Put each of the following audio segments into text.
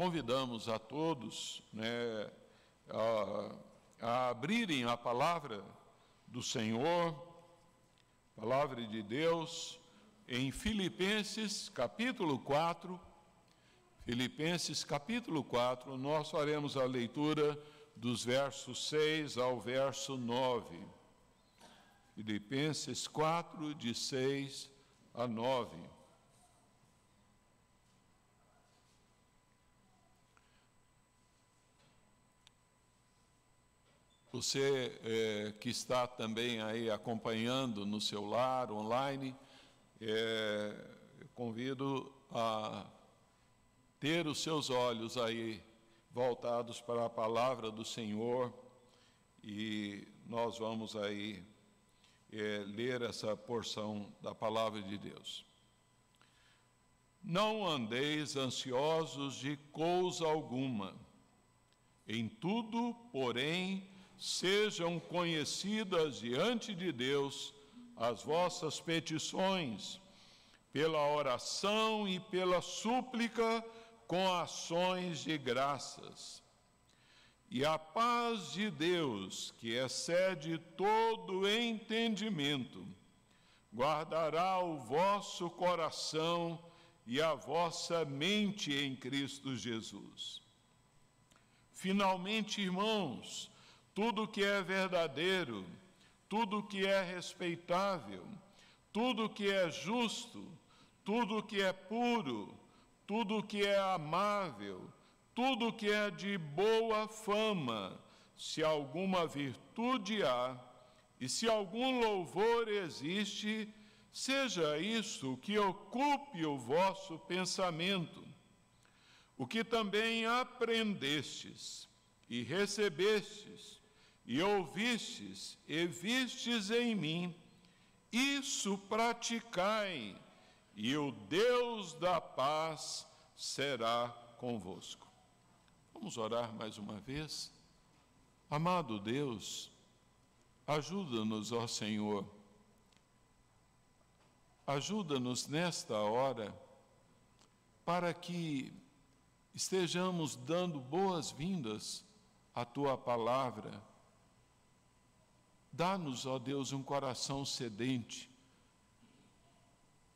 convidamos a todos né, a, a abrirem a palavra do Senhor, palavra de Deus, em Filipenses capítulo 4. Filipenses capítulo 4, nós faremos a leitura dos versos 6 ao verso 9. Filipenses 4, de 6 a 9. Você é, que está também aí acompanhando no seu lar, online, é, convido a ter os seus olhos aí voltados para a palavra do Senhor e nós vamos aí é, ler essa porção da palavra de Deus. Não andeis ansiosos de coisa alguma, em tudo, porém, sejam conhecidas diante de Deus as vossas petições, pela oração e pela súplica, com ações de graças. E a paz de Deus, que excede todo entendimento, guardará o vosso coração e a vossa mente em Cristo Jesus. Finalmente, irmãos, tudo que é verdadeiro, tudo que é respeitável, tudo que é justo, tudo que é puro, tudo que é amável, tudo que é de boa fama, se alguma virtude há e se algum louvor existe, seja isso que ocupe o vosso pensamento. O que também aprendestes e recebestes e ouvistes e vistes em mim, isso praticai, e o Deus da paz será convosco. Vamos orar mais uma vez? Amado Deus, ajuda-nos, ó Senhor, ajuda-nos nesta hora, para que estejamos dando boas-vindas à tua palavra Dá-nos, ó Deus, um coração sedente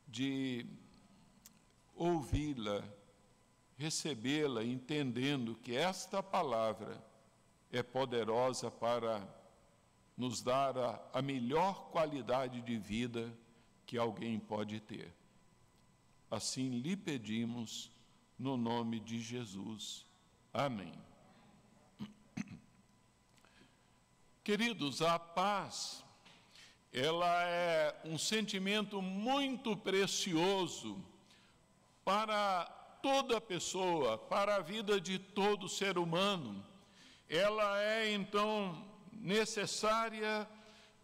de ouvi-la, recebê-la, entendendo que esta palavra é poderosa para nos dar a, a melhor qualidade de vida que alguém pode ter. Assim lhe pedimos, no nome de Jesus. Amém. Queridos, a paz, ela é um sentimento muito precioso para toda pessoa, para a vida de todo ser humano. Ela é então necessária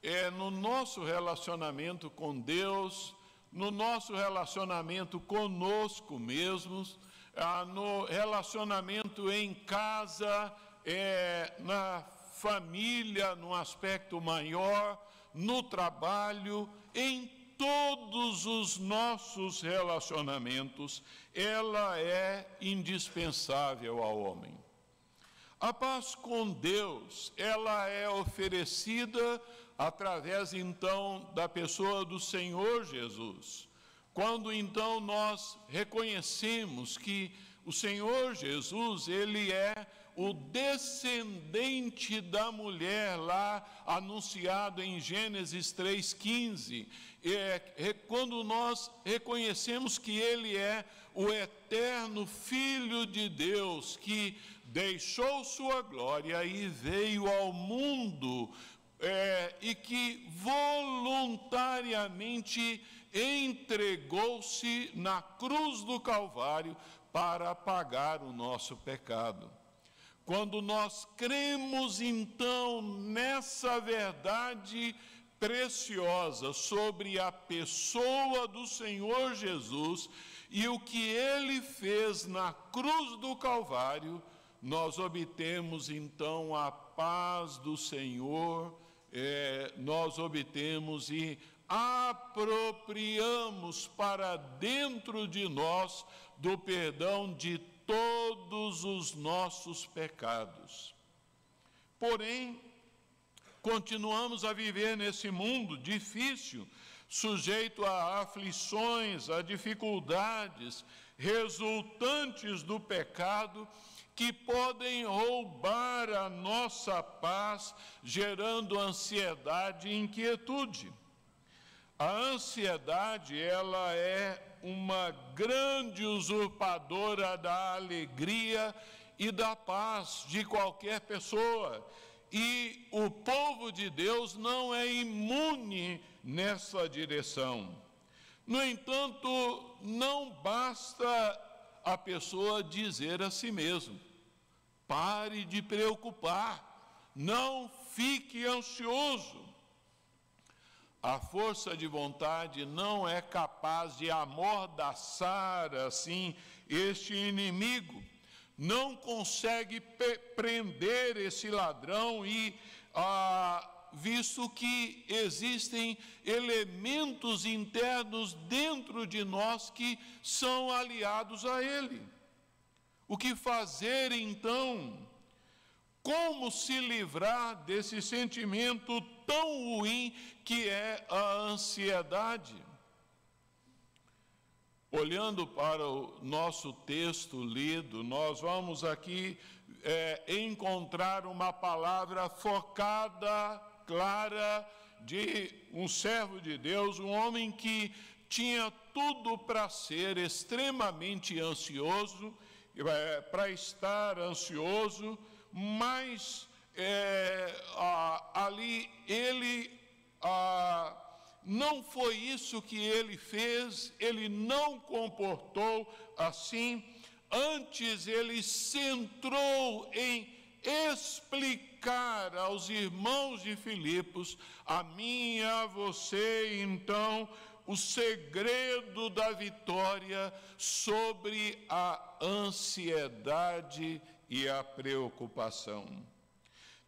é, no nosso relacionamento com Deus, no nosso relacionamento conosco mesmos, ah, no relacionamento em casa, é, na família, no aspecto maior, no trabalho, em todos os nossos relacionamentos, ela é indispensável ao homem. A paz com Deus, ela é oferecida através então da pessoa do Senhor Jesus. Quando então nós reconhecemos que o Senhor Jesus, ele é o descendente da mulher lá anunciado em Gênesis 3:15. É, é quando nós reconhecemos que ele é o eterno filho de Deus que deixou sua glória e veio ao mundo é, e que voluntariamente entregou-se na cruz do Calvário para pagar o nosso pecado. Quando nós cremos então nessa verdade preciosa sobre a pessoa do Senhor Jesus e o que ele fez na cruz do Calvário, nós obtemos então a paz do Senhor, é, nós obtemos e apropriamos para dentro de nós do perdão de todos os nossos pecados. Porém, continuamos a viver nesse mundo difícil, sujeito a aflições, a dificuldades resultantes do pecado que podem roubar a nossa paz, gerando ansiedade e inquietude. A ansiedade, ela é uma grande usurpadora da alegria e da paz de qualquer pessoa. E o povo de Deus não é imune nessa direção. No entanto, não basta a pessoa dizer a si mesmo: pare de preocupar, não fique ansioso. A força de vontade não é capaz de amordaçar assim este inimigo, não consegue prender esse ladrão e, ah, visto que existem elementos internos dentro de nós que são aliados a ele. O que fazer então? Como se livrar desse sentimento tão ruim que é a ansiedade? Olhando para o nosso texto lido, nós vamos aqui é, encontrar uma palavra focada, clara, de um servo de Deus, um homem que tinha tudo para ser extremamente ansioso, é, para estar ansioso, mas é, ali ele não foi isso que ele fez, ele não comportou assim, antes ele centrou em explicar aos irmãos de Filipos, a mim e a você, então, o segredo da vitória sobre a ansiedade e a preocupação.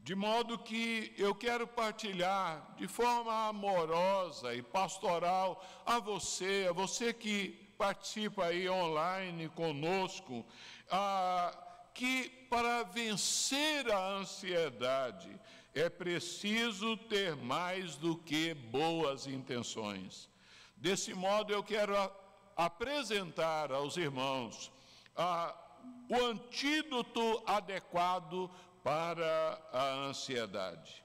De modo que eu quero partilhar de forma amorosa e pastoral a você, a você que participa aí online conosco, ah, que para vencer a ansiedade é preciso ter mais do que boas intenções. Desse modo, eu quero apresentar aos irmãos ah, o antídoto adequado para a ansiedade.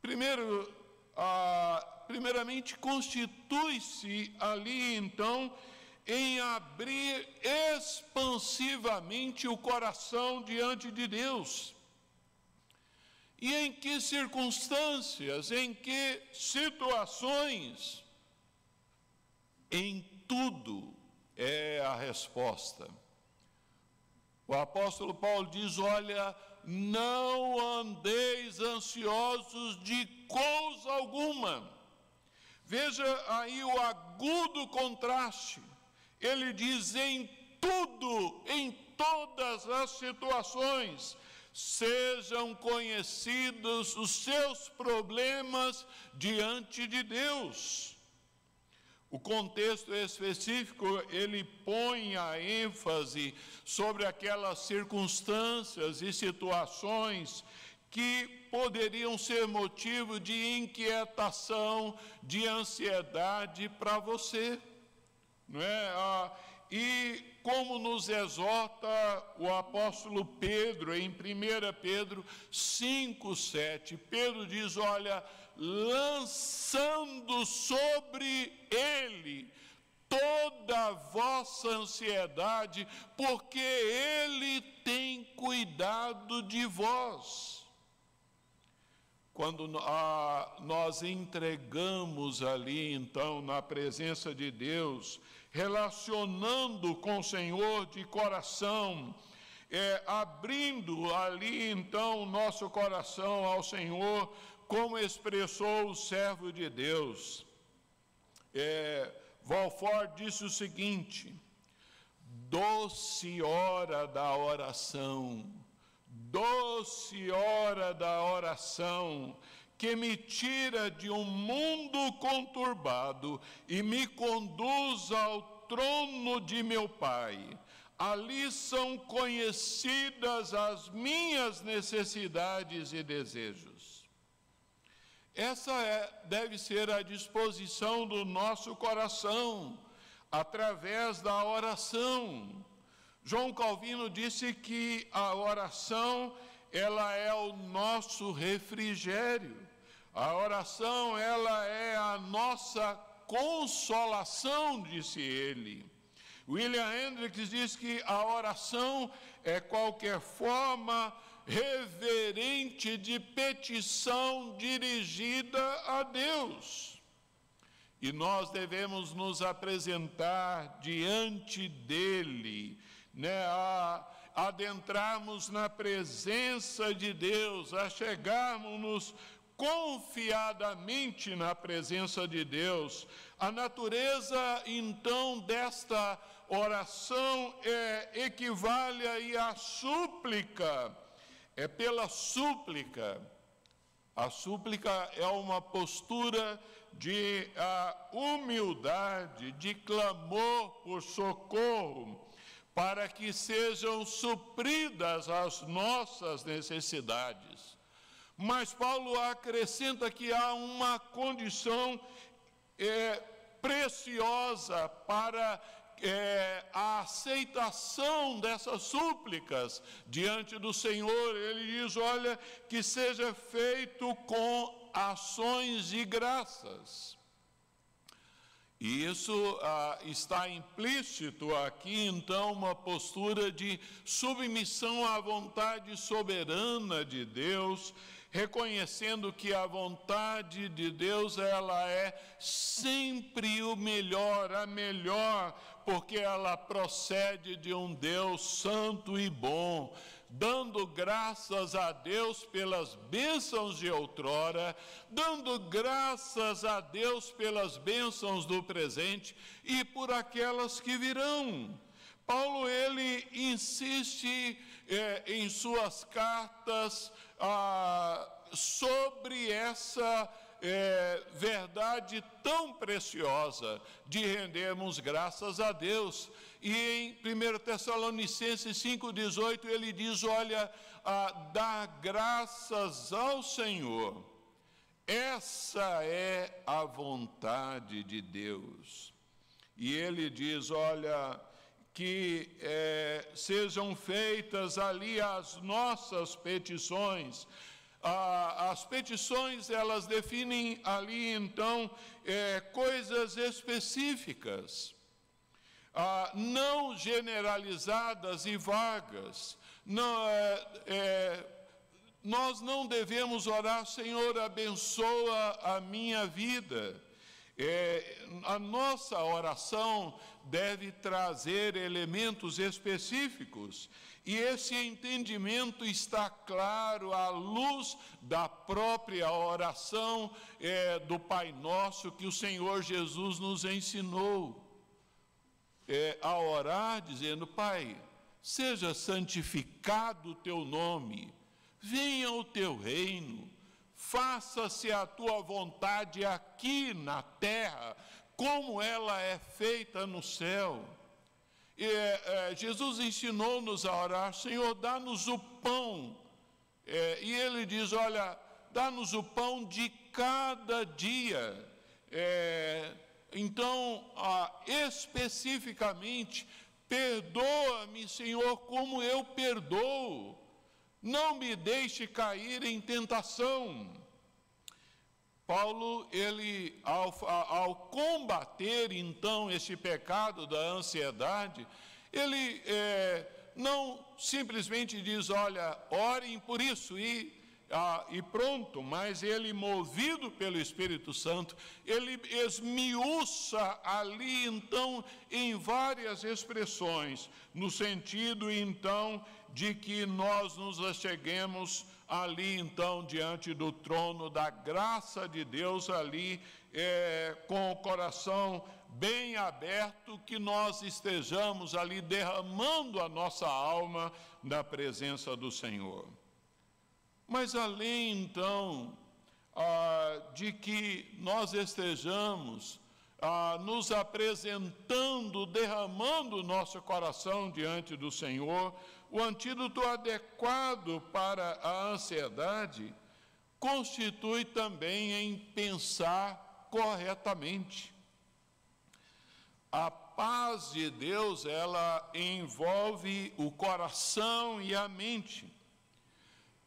Primeiro, primeiramente, constitui-se ali então em abrir expansivamente o coração diante de Deus. E em que circunstâncias, em que situações? Em tudo é a resposta. O apóstolo Paulo diz: Olha, não andeis ansiosos de coisa alguma. Veja aí o agudo contraste. Ele diz: em tudo, em todas as situações, sejam conhecidos os seus problemas diante de Deus. O contexto específico, ele põe a ênfase sobre aquelas circunstâncias e situações que poderiam ser motivo de inquietação, de ansiedade para você, não é? Ah, e como nos exorta o apóstolo Pedro em 1 Pedro 5, 7, Pedro diz: Olha, lançando sobre ele toda a vossa ansiedade, porque ele tem cuidado de vós. Quando nós entregamos ali, então, na presença de Deus, relacionando com o Senhor de coração, é, abrindo ali, então, o nosso coração ao Senhor, como expressou o servo de Deus. É, Valfort disse o seguinte: doce hora da oração, doce hora da oração, que me tira de um mundo conturbado e me conduz ao trono de meu Pai. ali são conhecidas as minhas necessidades e desejos. Essa é, deve ser a disposição do nosso coração, através da oração. João Calvino disse que a oração, ela é o nosso refrigério. A oração, ela é a nossa consolação, disse ele. William Hendricks diz que a oração é qualquer forma reverente de petição dirigida a Deus. E nós devemos nos apresentar diante dele, né, a adentrarmos na presença de Deus, a chegarmos confiadamente na presença de Deus. A natureza, então, desta oração é, equivale aí à súplica, é pela súplica. A súplica é uma postura de humildade, de clamor por socorro, para que sejam supridas as nossas necessidades. Mas Paulo acrescenta que há uma condição é, preciosa para é, a aceitação dessas súplicas diante do Senhor. Ele diz: olha, que seja feito com ações de graças. E isso ah, está implícito aqui, então, uma postura de submissão à vontade soberana de Deus reconhecendo que a vontade de Deus ela é sempre o melhor, a melhor, porque ela procede de um Deus santo e bom, dando graças a Deus pelas bênçãos de outrora, dando graças a Deus pelas bênçãos do presente e por aquelas que virão. Paulo ele insiste é, em suas cartas ah, sobre essa é, verdade tão preciosa de rendermos graças a Deus. E em 1 Tessalonicenses 5,18 ele diz: Olha, ah, dá graças ao Senhor, essa é a vontade de Deus. E ele diz: Olha, que é, sejam feitas ali as nossas petições. Ah, as petições, elas definem ali, então, é, coisas específicas, ah, não generalizadas e vagas. Não, é, é, nós não devemos orar, Senhor, abençoa a minha vida. É, a nossa oração deve trazer elementos específicos. E esse entendimento está claro à luz da própria oração é, do Pai Nosso que o Senhor Jesus nos ensinou. É, a orar dizendo: Pai, seja santificado o teu nome, venha o teu reino, faça-se a tua vontade aqui na terra como ela é feita no céu. E, é, Jesus ensinou-nos a orar, Senhor, dá-nos o pão. É, e ele diz: Olha, dá-nos o pão de cada dia. É, então, ah, especificamente, perdoa-me, Senhor, como eu perdoo. Não me deixe cair em tentação. Paulo, ele, ao, ao combater então esse pecado da ansiedade, ele é, não simplesmente diz, olha, orem por isso e, ah, e pronto, mas ele, movido pelo Espírito Santo, ele esmiuça ali então em várias expressões, no sentido então de que nós nos acheguemos ali então diante do trono da graça de Deus, ali é, com o coração bem aberto, que nós estejamos ali derramando a nossa alma na presença do Senhor. Mas além então ah, de que nós estejamos ah, nos apresentando, derramando o nosso coração diante do Senhor, o antídoto adequado para a ansiedade constitui também em pensar corretamente. A paz de Deus, ela envolve o coração e a mente.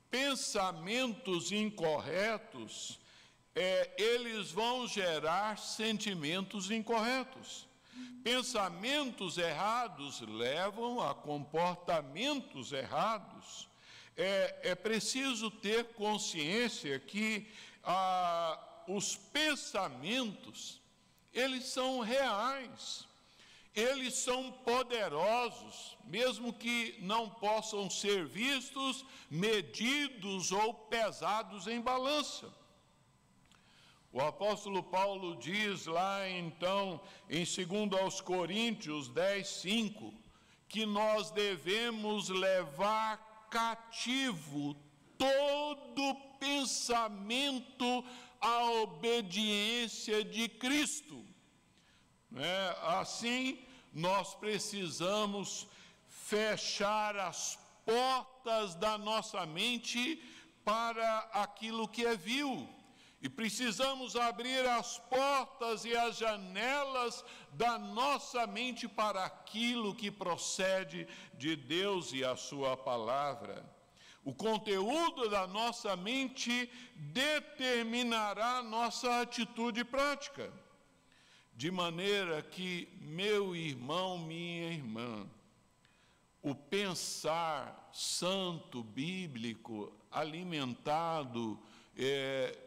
Pensamentos incorretos, é, eles vão gerar sentimentos incorretos. Pensamentos errados levam a comportamentos errados. É, é preciso ter consciência que ah, os pensamentos, eles são reais, eles são poderosos, mesmo que não possam ser vistos, medidos ou pesados em balança. O apóstolo Paulo diz lá então, em 2 aos Coríntios 10, 5, que nós devemos levar cativo todo pensamento à obediência de Cristo. É, assim, nós precisamos fechar as portas da nossa mente para aquilo que é vil e precisamos abrir as portas e as janelas da nossa mente para aquilo que procede de Deus e a Sua palavra. O conteúdo da nossa mente determinará nossa atitude prática. De maneira que, meu irmão, minha irmã, o pensar santo, bíblico, alimentado, é,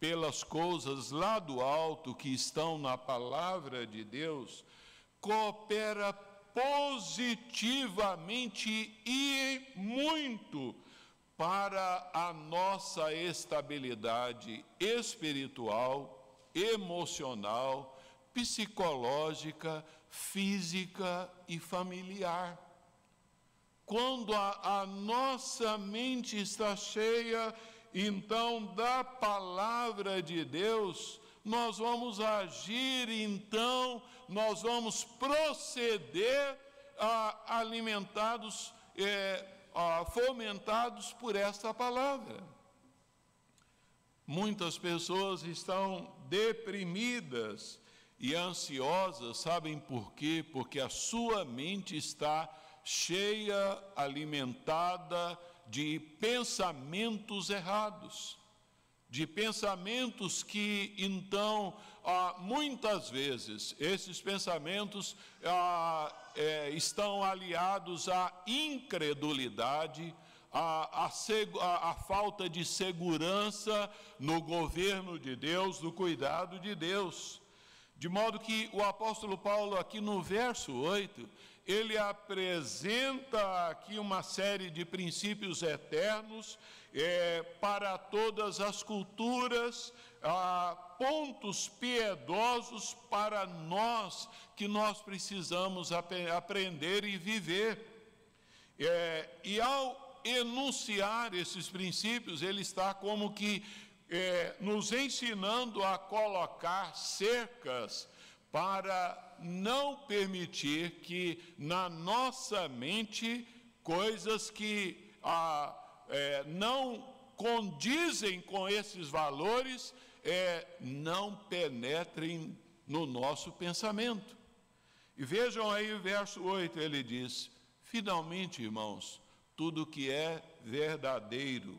pelas coisas lá do alto que estão na palavra de Deus, coopera positivamente e muito para a nossa estabilidade espiritual, emocional, psicológica, física e familiar. Quando a, a nossa mente está cheia então da palavra de Deus, nós vamos agir, então, nós vamos proceder ah, alimentados, eh, ah, fomentados por esta palavra. Muitas pessoas estão deprimidas e ansiosas, sabem por quê? Porque a sua mente está cheia, alimentada, de pensamentos errados, de pensamentos que, então, ah, muitas vezes, esses pensamentos ah, é, estão aliados à incredulidade, à, falta de segurança no governo de Deus, no cuidado de Deus. De modo que o apóstolo Paulo, aqui no verso 8, ele apresenta aqui uma série de princípios eternos é, para todas as culturas, pontos piedosos para nós que nós precisamos ap aprender e viver. É, e ao enunciar esses princípios, ele está como que é, nos ensinando a colocar cercas para não permitir que na nossa mente coisas que ah, é, não condizem com esses valores é, não penetrem no nosso pensamento. E vejam aí o verso 8, ele diz: Finalmente, irmãos, tudo que é verdadeiro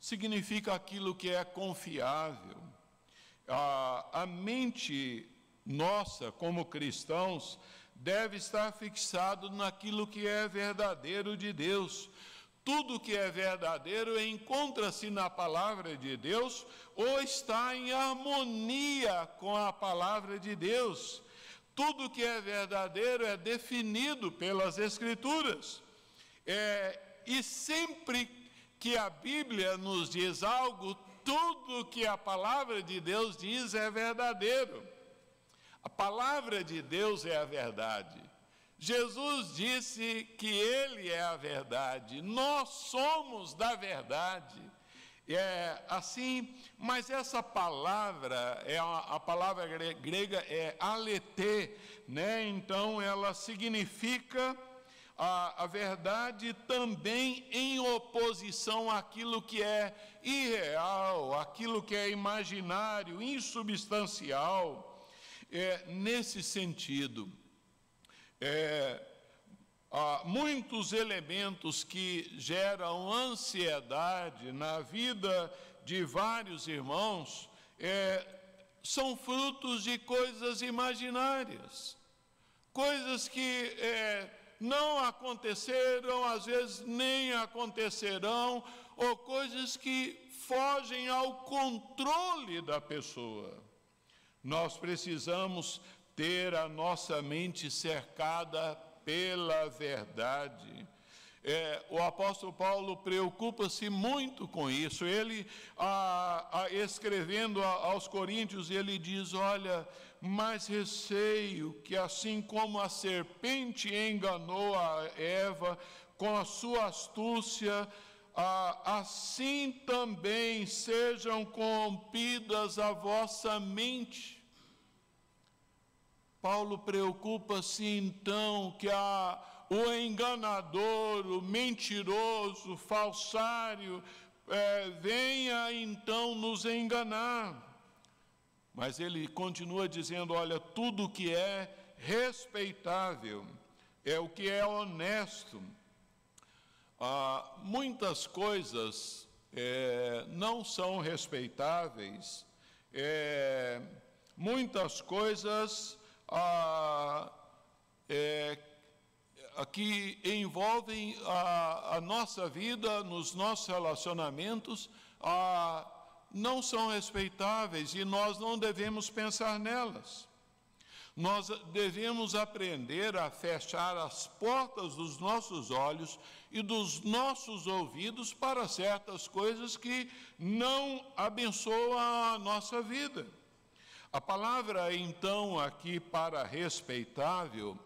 significa aquilo que é confiável. a mente nossa, como cristãos, deve estar fixado naquilo que é verdadeiro de Deus. Tudo que é verdadeiro encontra-se na palavra de Deus ou está em harmonia com a palavra de Deus. Tudo que é verdadeiro é definido pelas Escrituras. É, e sempre que a Bíblia nos diz algo, tudo que a palavra de Deus diz é verdadeiro. A palavra de Deus é a verdade. Jesus disse que Ele é a verdade, nós somos da verdade. É assim, mas essa palavra, é a, a palavra grega é aleté, né? Então ela significa a, a verdade também em oposição àquilo que é irreal, aquilo que é imaginário, insubstancial. É, nesse sentido, é, há muitos elementos que geram ansiedade na vida de vários irmãos é, são frutos de coisas imaginárias, coisas que é, não aconteceram, às vezes nem acontecerão, ou coisas que fogem ao controle da pessoa. Nós precisamos ter a nossa mente cercada pela verdade. É, o apóstolo Paulo preocupa-se muito com isso. Ele, a, a, escrevendo a, aos Coríntios, ele diz: Olha, mas receio que, assim como a serpente enganou a Eva com a sua astúcia, assim também sejam corrompidas a vossa mente. Paulo preocupa-se então que a, o enganador, o mentiroso, o falsário, é, venha então nos enganar. Mas ele continua dizendo: olha, tudo que é respeitável, é o que é honesto. Ah, muitas coisas é, não são respeitáveis, é, muitas coisas ah, é, que envolvem a, a, nossa vida, nos nossos relacionamentos, ah, não são respeitáveis e nós não devemos pensar nelas. Nós devemos aprender a fechar as portas dos nossos olhos e dos nossos ouvidos para certas coisas que não abençoam a nossa vida. A palavra, então, aqui para respeitável,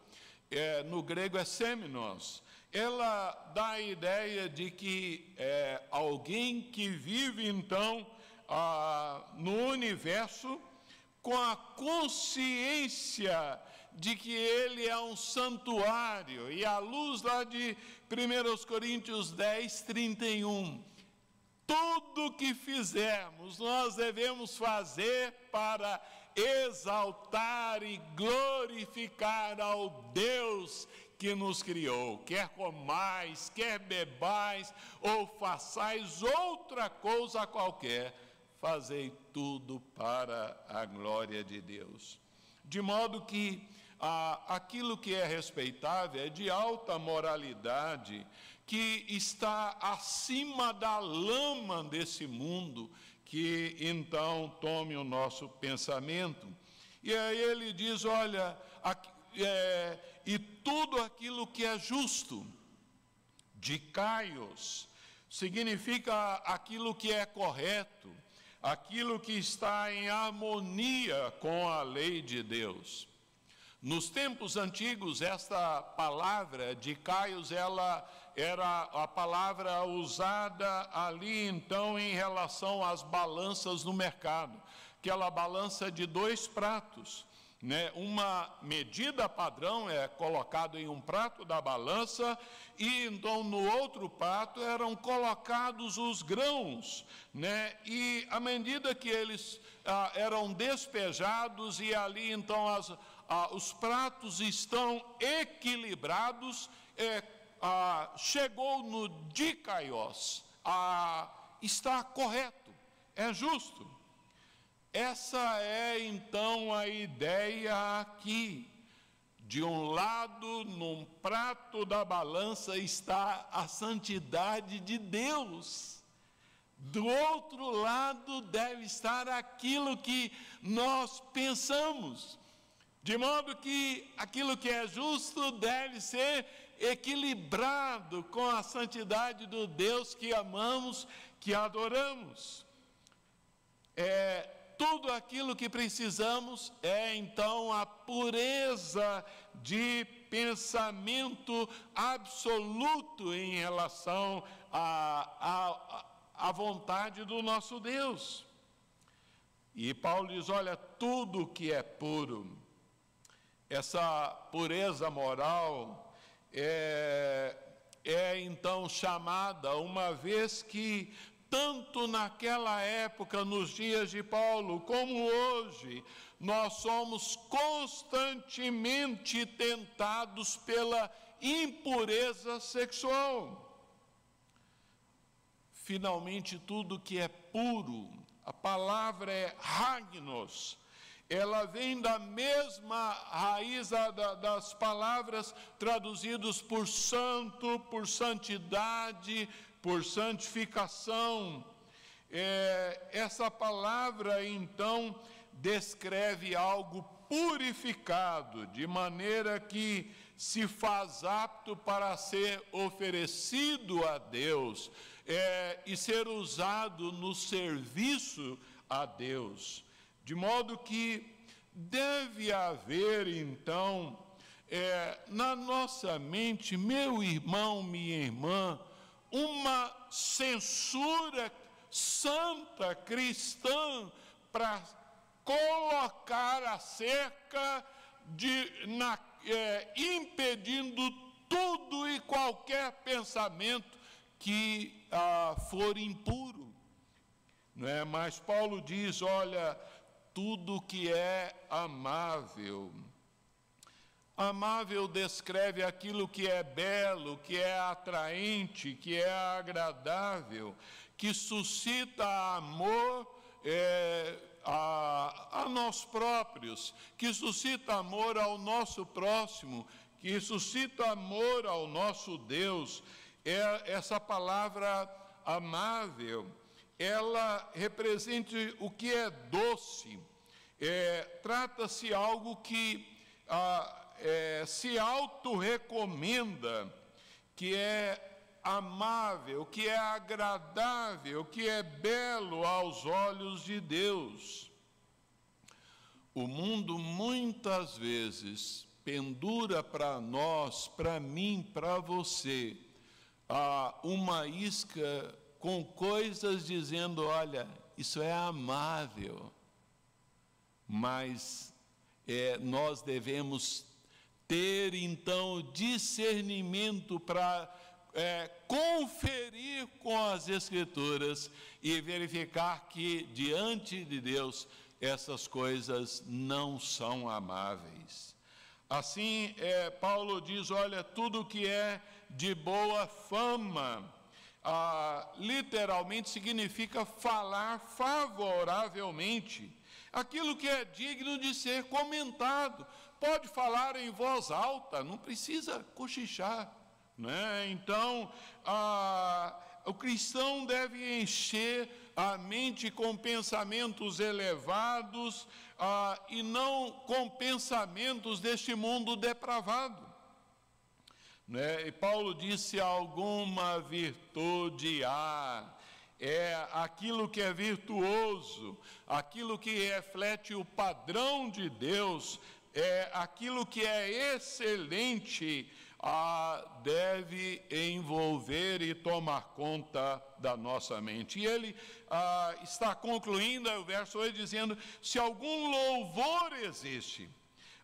é, no grego é seminos. Ela dá a ideia de que é alguém que vive, então, ah, no universo com a consciência de que ele é um santuário. E à luz lá de 1 Coríntios 10, 31 tudo que fizermos, nós devemos fazer para exaltar e glorificar ao Deus que nos criou. Quer comais, quer bebais, ou façais outra coisa qualquer, fazei tudo para a glória de Deus. De modo que ah, aquilo que é respeitável é de alta moralidade, que está acima da lama desse mundo, que então tome o nosso pensamento. E aí ele diz: olha, aqui, é, e tudo aquilo que é justo, de Caios, significa aquilo que é correto, aquilo que está em harmonia com a lei de Deus. Nos tempos antigos, esta palavra de Caios, ela era a palavra usada ali então em relação às balanças no mercado, aquela balança de dois pratos. Né? Uma medida padrão é colocada em um prato da balança e então no outro prato eram colocados os grãos, né? E à medida que eles ah, eram despejados e ali então as, ah, os pratos estão equilibrados, é, ah, chegou no dicaios, ah, está correto, é justo. Essa é então a ideia aqui. De um lado, num prato da balança, está a santidade de Deus. Do outro lado, deve estar aquilo que nós pensamos. De modo que aquilo que é justo deve ser equilibrado com a santidade do Deus que amamos, que adoramos. É, tudo aquilo que precisamos é então a pureza de pensamento absoluto em relação a, a, a vontade do nosso Deus. E Paulo diz: olha, tudo que é puro, essa pureza moral é, é então chamada, uma vez que tanto naquela época, nos dias de Paulo, como hoje, nós somos constantemente tentados pela impureza sexual. Finalmente, tudo que é puro, a palavra é ragnos, ela vem da mesma raiz das palavras traduzidas por santo, por santidade, por santificação. É, essa palavra, então, descreve algo purificado, de maneira que se faz apto para ser oferecido a Deus é, e ser usado no serviço a Deus. De modo que deve haver, então, é, na nossa mente, meu irmão, minha irmã, uma censura santa cristã para colocar a cerca de, na, é, impedindo tudo e qualquer pensamento que ah, for impuro. Não é? Mas Paulo diz: olha, tudo que é amável, Amável descreve aquilo que é belo, que é atraente, que é agradável, que suscita amor é, a, a nós próprios, que suscita amor ao nosso próximo, que suscita amor ao nosso Deus. É essa palavra amável, ela representa o que é doce. É, Trata-se algo que ah, é, se auto-recomenda que é amável, que é agradável, que é belo aos olhos de Deus. O mundo muitas vezes pendura para nós, para mim, para você, uma isca com coisas dizendo: olha, isso é amável, mas é, nós devemos ter então discernimento para é, conferir com as Escrituras e verificar que diante de Deus essas coisas não são amáveis. Assim, é, Paulo diz: olha, tudo que é de boa fama, ah, literalmente significa falar favoravelmente, aquilo que é digno de ser comentado, pode falar em voz alta, não precisa cochichar. Né? Então, a, o cristão deve encher a mente com pensamentos elevados a, e não com pensamentos deste mundo depravado. Né? E Paulo disse: alguma virtude há é aquilo que é virtuoso, aquilo que reflete o padrão de Deus, é, aquilo que é excelente ah, deve envolver e tomar conta da nossa mente. E ele ah, está concluindo o verso 8 dizendo: se algum louvor existe,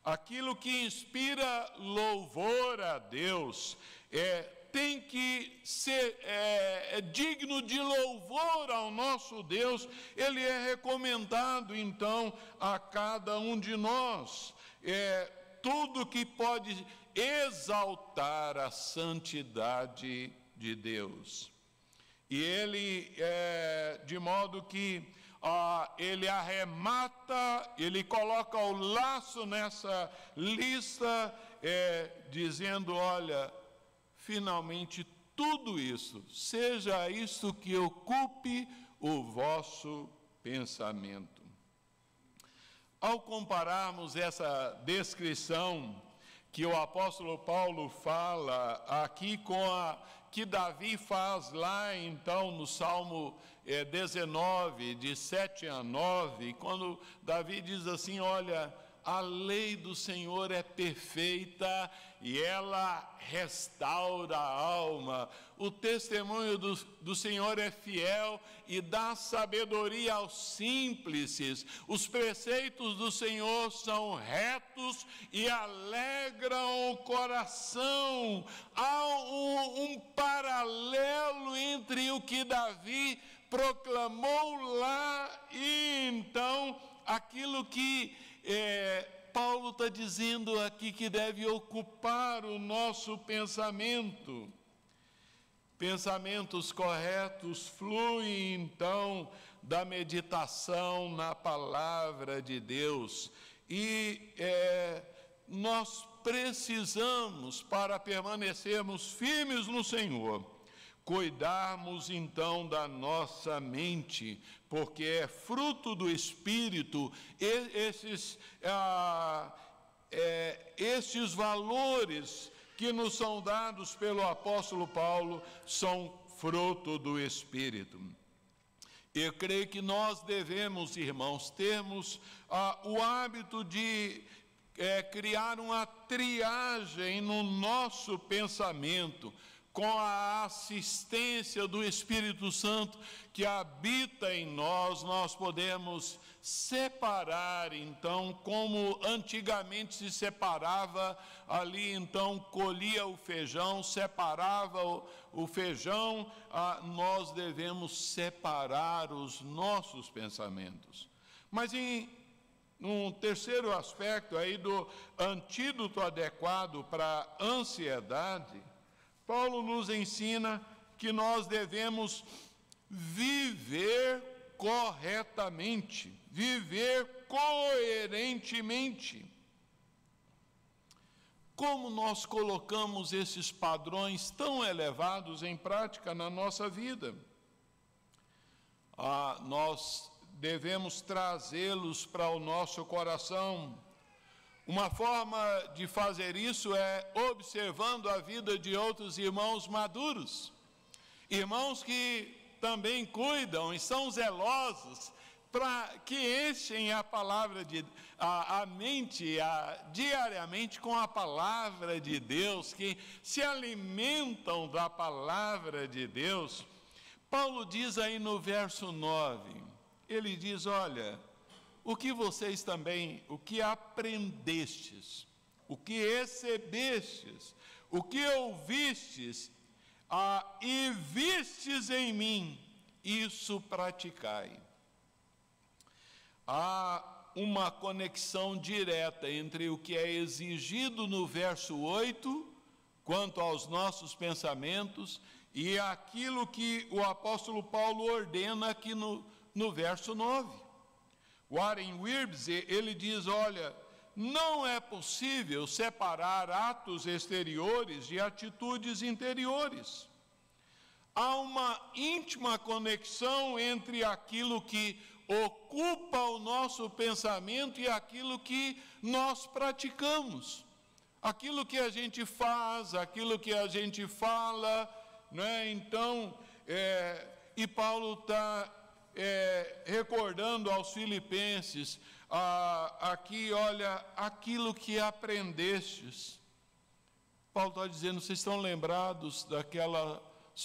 aquilo que inspira louvor a Deus, é, tem que ser é, é digno de louvor ao nosso Deus, ele é recomendado então a cada um de nós é, tudo que pode exaltar a santidade de Deus. E ele, é, de modo que ele arremata, ele coloca o laço nessa lista, é, dizendo: olha, finalmente tudo isso, seja isso que ocupe o vosso pensamento. Ao compararmos essa descrição que o apóstolo Paulo fala aqui com a que Davi faz lá então no Salmo é, 19, de 7 a 9, quando Davi diz assim: Olha, a lei do Senhor é perfeita e ela restaura a alma. O testemunho do, do Senhor é fiel e dá sabedoria aos simples. Os preceitos do Senhor são retos e alegram o coração. Há um, um paralelo entre o que Davi proclamou lá e então aquilo que é, Paulo está dizendo aqui que deve ocupar o nosso pensamento. Pensamentos corretos fluem então da meditação na palavra de Deus. E é, nós precisamos, para permanecermos firmes no Senhor, cuidarmos então da nossa mente, porque é fruto do Espírito, esses, ah, é, esses valores que nos são dados pelo apóstolo Paulo são fruto do Espírito. Eu creio que nós devemos, irmãos, termos ah, o hábito de é, criar uma triagem no nosso pensamento, com a assistência do Espírito Santo que habita em nós, nós podemos separar, então, como antigamente se separava, ali então colhia o feijão, separava o, feijão, ah, nós devemos separar os nossos pensamentos. Mas em um terceiro aspecto aí do antídoto adequado para a ansiedade, Paulo nos ensina que nós devemos viver corretamente, viver coerentemente. Como nós colocamos esses padrões tão elevados em prática na nossa vida? Ah, nós devemos trazê-los para o nosso coração uma forma de fazer isso é observando a vida de outros irmãos maduros, irmãos que também cuidam e são zelosos para que enchem a palavra de a, a mente a, diariamente com a palavra de Deus, que se alimentam da palavra de Deus. Paulo diz aí no verso 9, ele diz: Olha, o que vocês também, o que aprendestes, o que recebestes, o que ouvistes ah, e vistes em mim, isso praticai. Há uma conexão direta entre o que é exigido no verso 8, quanto aos nossos pensamentos, e aquilo que o apóstolo Paulo ordena aqui no, no verso 9. Warren Wiersbe, ele diz, olha, não é possível separar atos exteriores de atitudes interiores. Há uma íntima conexão entre aquilo que ocupa o nosso pensamento e aquilo que nós praticamos. Aquilo que a gente faz, aquilo que a gente fala, né? Então, é, e Paulo está é, recordando aos filipenses, aqui, olha, aquilo que aprendestes. Paulo está dizendo, vocês estão lembrados daquelas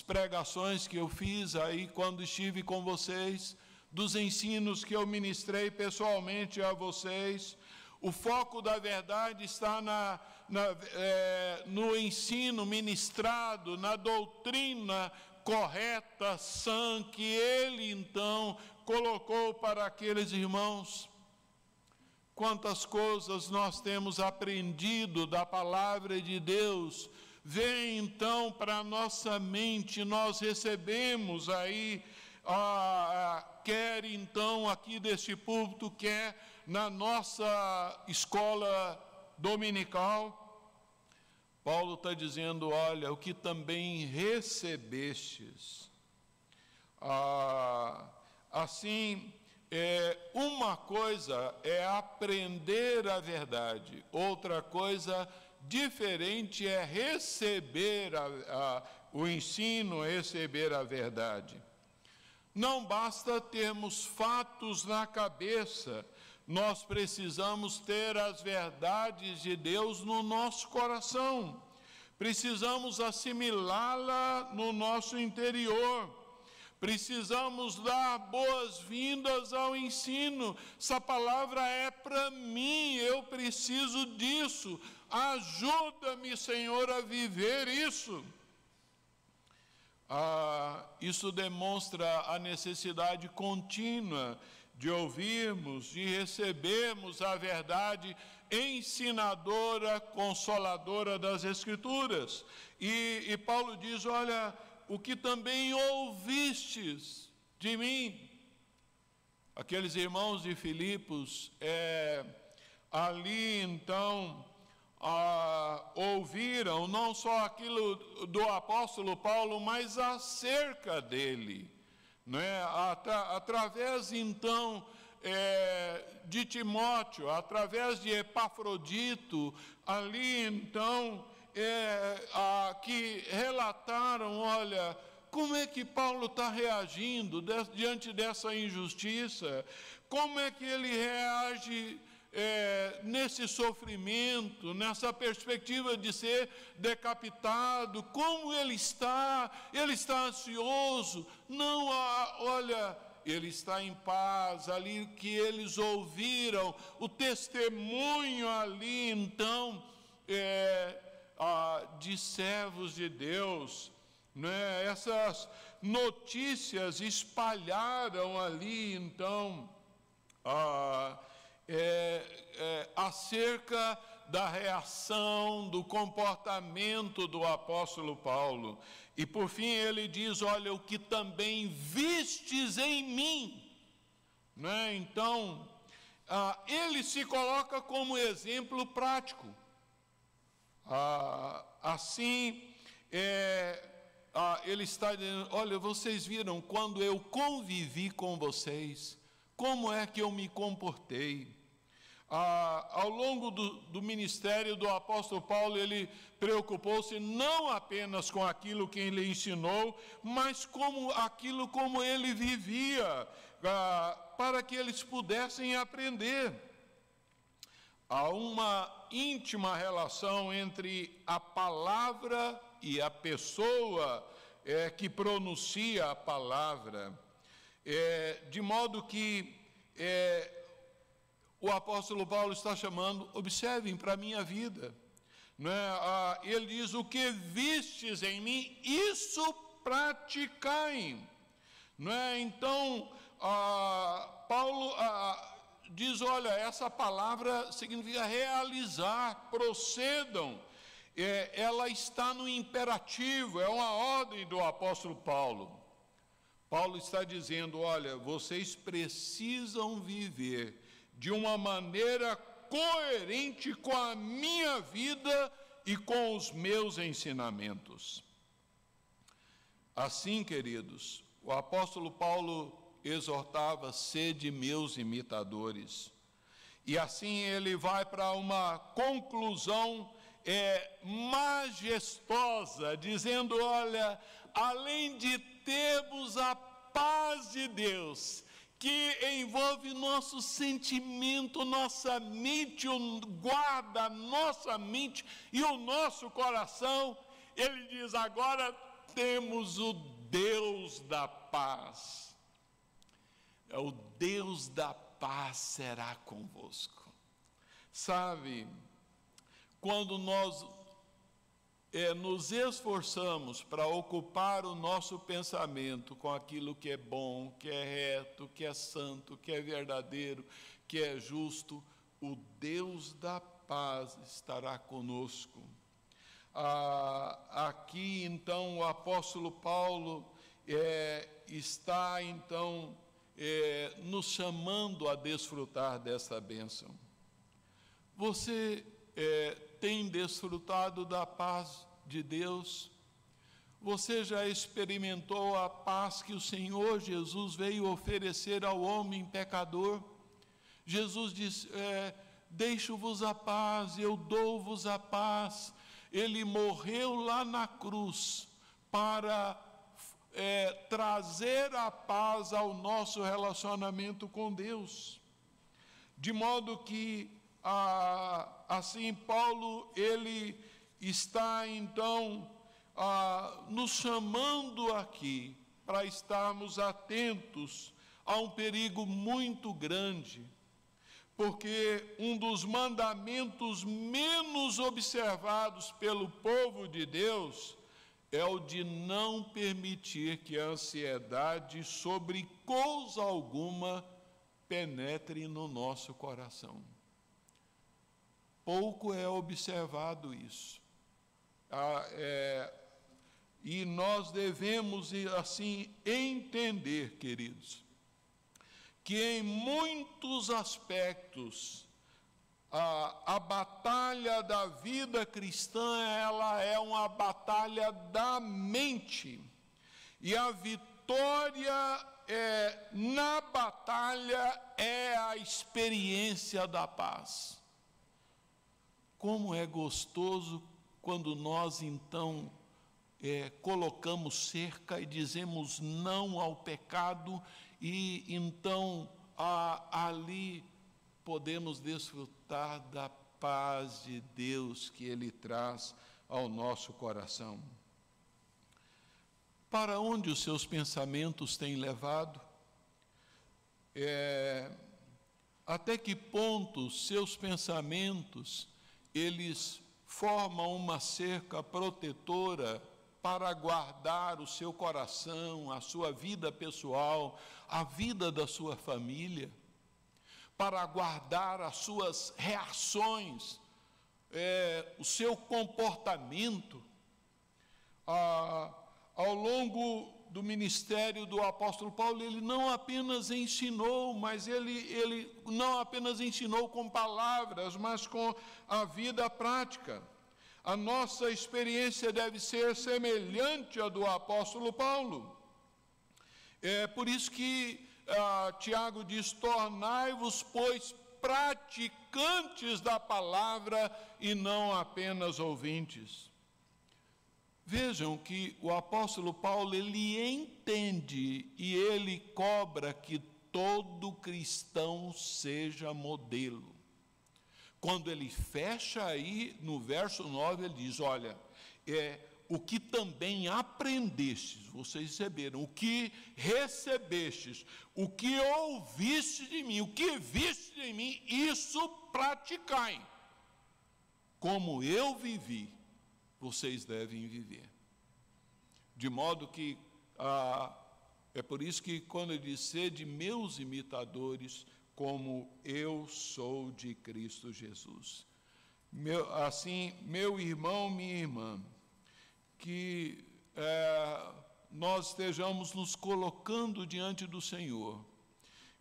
pregações que eu fiz aí quando estive com vocês, dos ensinos que eu ministrei pessoalmente a vocês. O foco da verdade está na, na, é, no ensino ministrado, na doutrina correta, sã, que ele então colocou para aqueles irmãos. Quantas coisas nós temos aprendido da palavra de Deus, vem então para a nossa mente, nós recebemos aí, ah, quer então aqui deste púlpito, quer na nossa escola dominical, Paulo está dizendo: olha, o que também recebestes. Ah, assim, é, uma coisa é aprender a verdade, outra coisa diferente é receber a, a, o ensino, receber a verdade. Não basta termos fatos na cabeça nós precisamos ter as verdades de Deus no nosso coração, precisamos assimilá-la no nosso interior, precisamos dar boas-vindas ao ensino. Essa palavra é para mim, eu preciso disso. Ajuda-me, Senhor, a viver isso. Ah, isso demonstra a necessidade contínua de ouvirmos, de recebermos a verdade ensinadora, consoladora das Escrituras. E, e Paulo diz: Olha, o que também ouvistes de mim. Aqueles irmãos de Filipos, é, ali então, ouviram não só aquilo do apóstolo Paulo, mas acerca dele né? Atra, através então é, de Timóteo, através de Epafrodito, ali então, é, a, que relataram: olha, como é que Paulo está reagindo diante dessa injustiça? Como é que ele reage é, nesse sofrimento, nessa perspectiva de ser decapitado, como ele está, ele está ansioso, não há, olha, ele está em paz, ali que eles ouviram, o testemunho ali, então, é, de servos de Deus, né? essas notícias espalharam ali, então, ah, é, é, acerca da reação, do comportamento do apóstolo Paulo. E por fim ele diz: Olha, o que também vistes em mim. Né? Então, ah, ele se coloca como exemplo prático. Ah, assim, é, ah, ele está dizendo: Olha, vocês viram quando eu convivi com vocês, como é que eu me comportei ah, ao longo do, do, ministério do apóstolo Paulo, ele preocupou-se não apenas com aquilo que ele ensinou, mas como aquilo como ele vivia, ah, para que eles pudessem aprender. Há uma íntima relação entre a palavra e a pessoa é, que pronuncia a palavra, é, de modo que é, o apóstolo Paulo está chamando, observem para a minha vida. Né? Ah, ele diz: O que vistes em mim, isso praticai. Né? Então, ah, Paulo ah, diz: Olha, essa palavra significa realizar, procedam. É, ela está no imperativo, é uma ordem do apóstolo Paulo. Paulo está dizendo: Olha, vocês precisam viver de uma maneira coerente com a minha vida e com os meus ensinamentos. Assim, queridos, o apóstolo Paulo exortava: sede meus imitadores. E assim ele vai para uma conclusão é, majestosa, dizendo: olha, além de termos a paz de Deus, que envolve nosso sentimento, nossa mente, guarda nossa mente e o nosso coração. Ele diz: agora temos o Deus da paz. É o Deus da paz será convosco. Sabe, quando nós é, nos esforçamos para ocupar o nosso pensamento com aquilo que é bom, que é reto, que é santo, que é verdadeiro, que é justo, o Deus da paz estará conosco. Ah, aqui então o apóstolo Paulo é, está então é, nos chamando a desfrutar dessa bênção. Você é, tem desfrutado da paz de Deus? Você já experimentou a paz que o Senhor Jesus veio oferecer ao homem pecador? Jesus disse: é, Deixo-vos a paz, eu dou-vos a paz. Ele morreu lá na cruz para é, trazer a paz ao nosso relacionamento com Deus. De modo que, ah, assim, Paulo, ele está então ah, nos chamando aqui para estarmos atentos a um perigo muito grande, porque um dos mandamentos menos observados pelo povo de Deus é o de não permitir que a ansiedade sobre coisa alguma penetre no nosso coração. Pouco é observado isso. Ah, é, e nós devemos, assim, entender, queridos, que em muitos aspectos a, a batalha da vida cristã ela é uma batalha da mente e a vitória é, na batalha é a experiência da paz. Como é gostoso quando nós então é, colocamos cerca e dizemos não ao pecado, e então a, ali podemos desfrutar da paz de Deus que Ele traz ao nosso coração. Para onde os seus pensamentos têm levado? É, até que ponto seus pensamentos eles formam uma cerca protetora para guardar o seu coração, a sua vida pessoal, a vida da sua família, para guardar as suas reações, é, o seu comportamento. Ah, ao longo do ministério do apóstolo Paulo, ele não apenas ensinou, mas ele, ele não apenas ensinou com palavras, mas com a vida prática. A nossa experiência deve ser semelhante à do apóstolo Paulo. É por isso que ah, Tiago diz: tornai-vos, pois, praticantes da palavra e não apenas ouvintes. Vejam que o apóstolo Paulo ele entende e ele cobra que todo cristão seja modelo. Quando ele fecha aí no verso 9, ele diz: Olha, é, o que também aprendestes, vocês receberam, o que recebestes, o que ouvistes de mim, o que viste de mim, isso praticai. Como eu vivi, vocês devem viver. De modo que, ah, é por isso que quando ele diz, sede meus imitadores, como eu sou de Cristo Jesus. Meu, assim, meu irmão, minha irmã, que é, nós estejamos nos colocando diante do Senhor,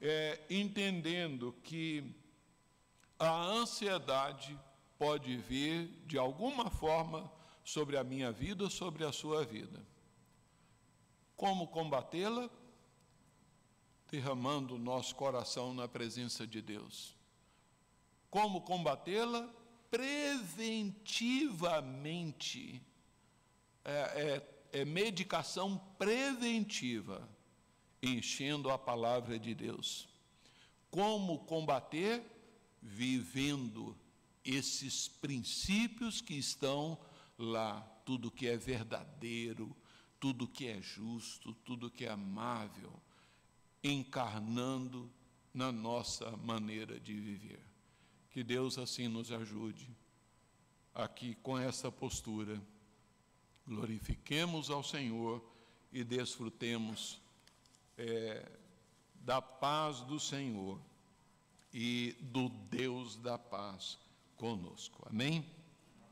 é, entendendo que a ansiedade pode vir de alguma forma sobre a minha vida, sobre a sua vida. Como combatê-la? derramando o nosso coração na presença de Deus. Como combatê-la? Preventivamente. É, é, é medicação preventiva, enchendo a palavra de Deus. Como combater? Vivendo esses princípios que estão lá, tudo que é verdadeiro, tudo que é justo, tudo que é amável, encarnando na nossa maneira de viver. Que Deus assim nos ajude aqui com essa postura. Glorifiquemos ao Senhor e desfrutemos é, da paz do Senhor e do Deus da paz conosco. Amém?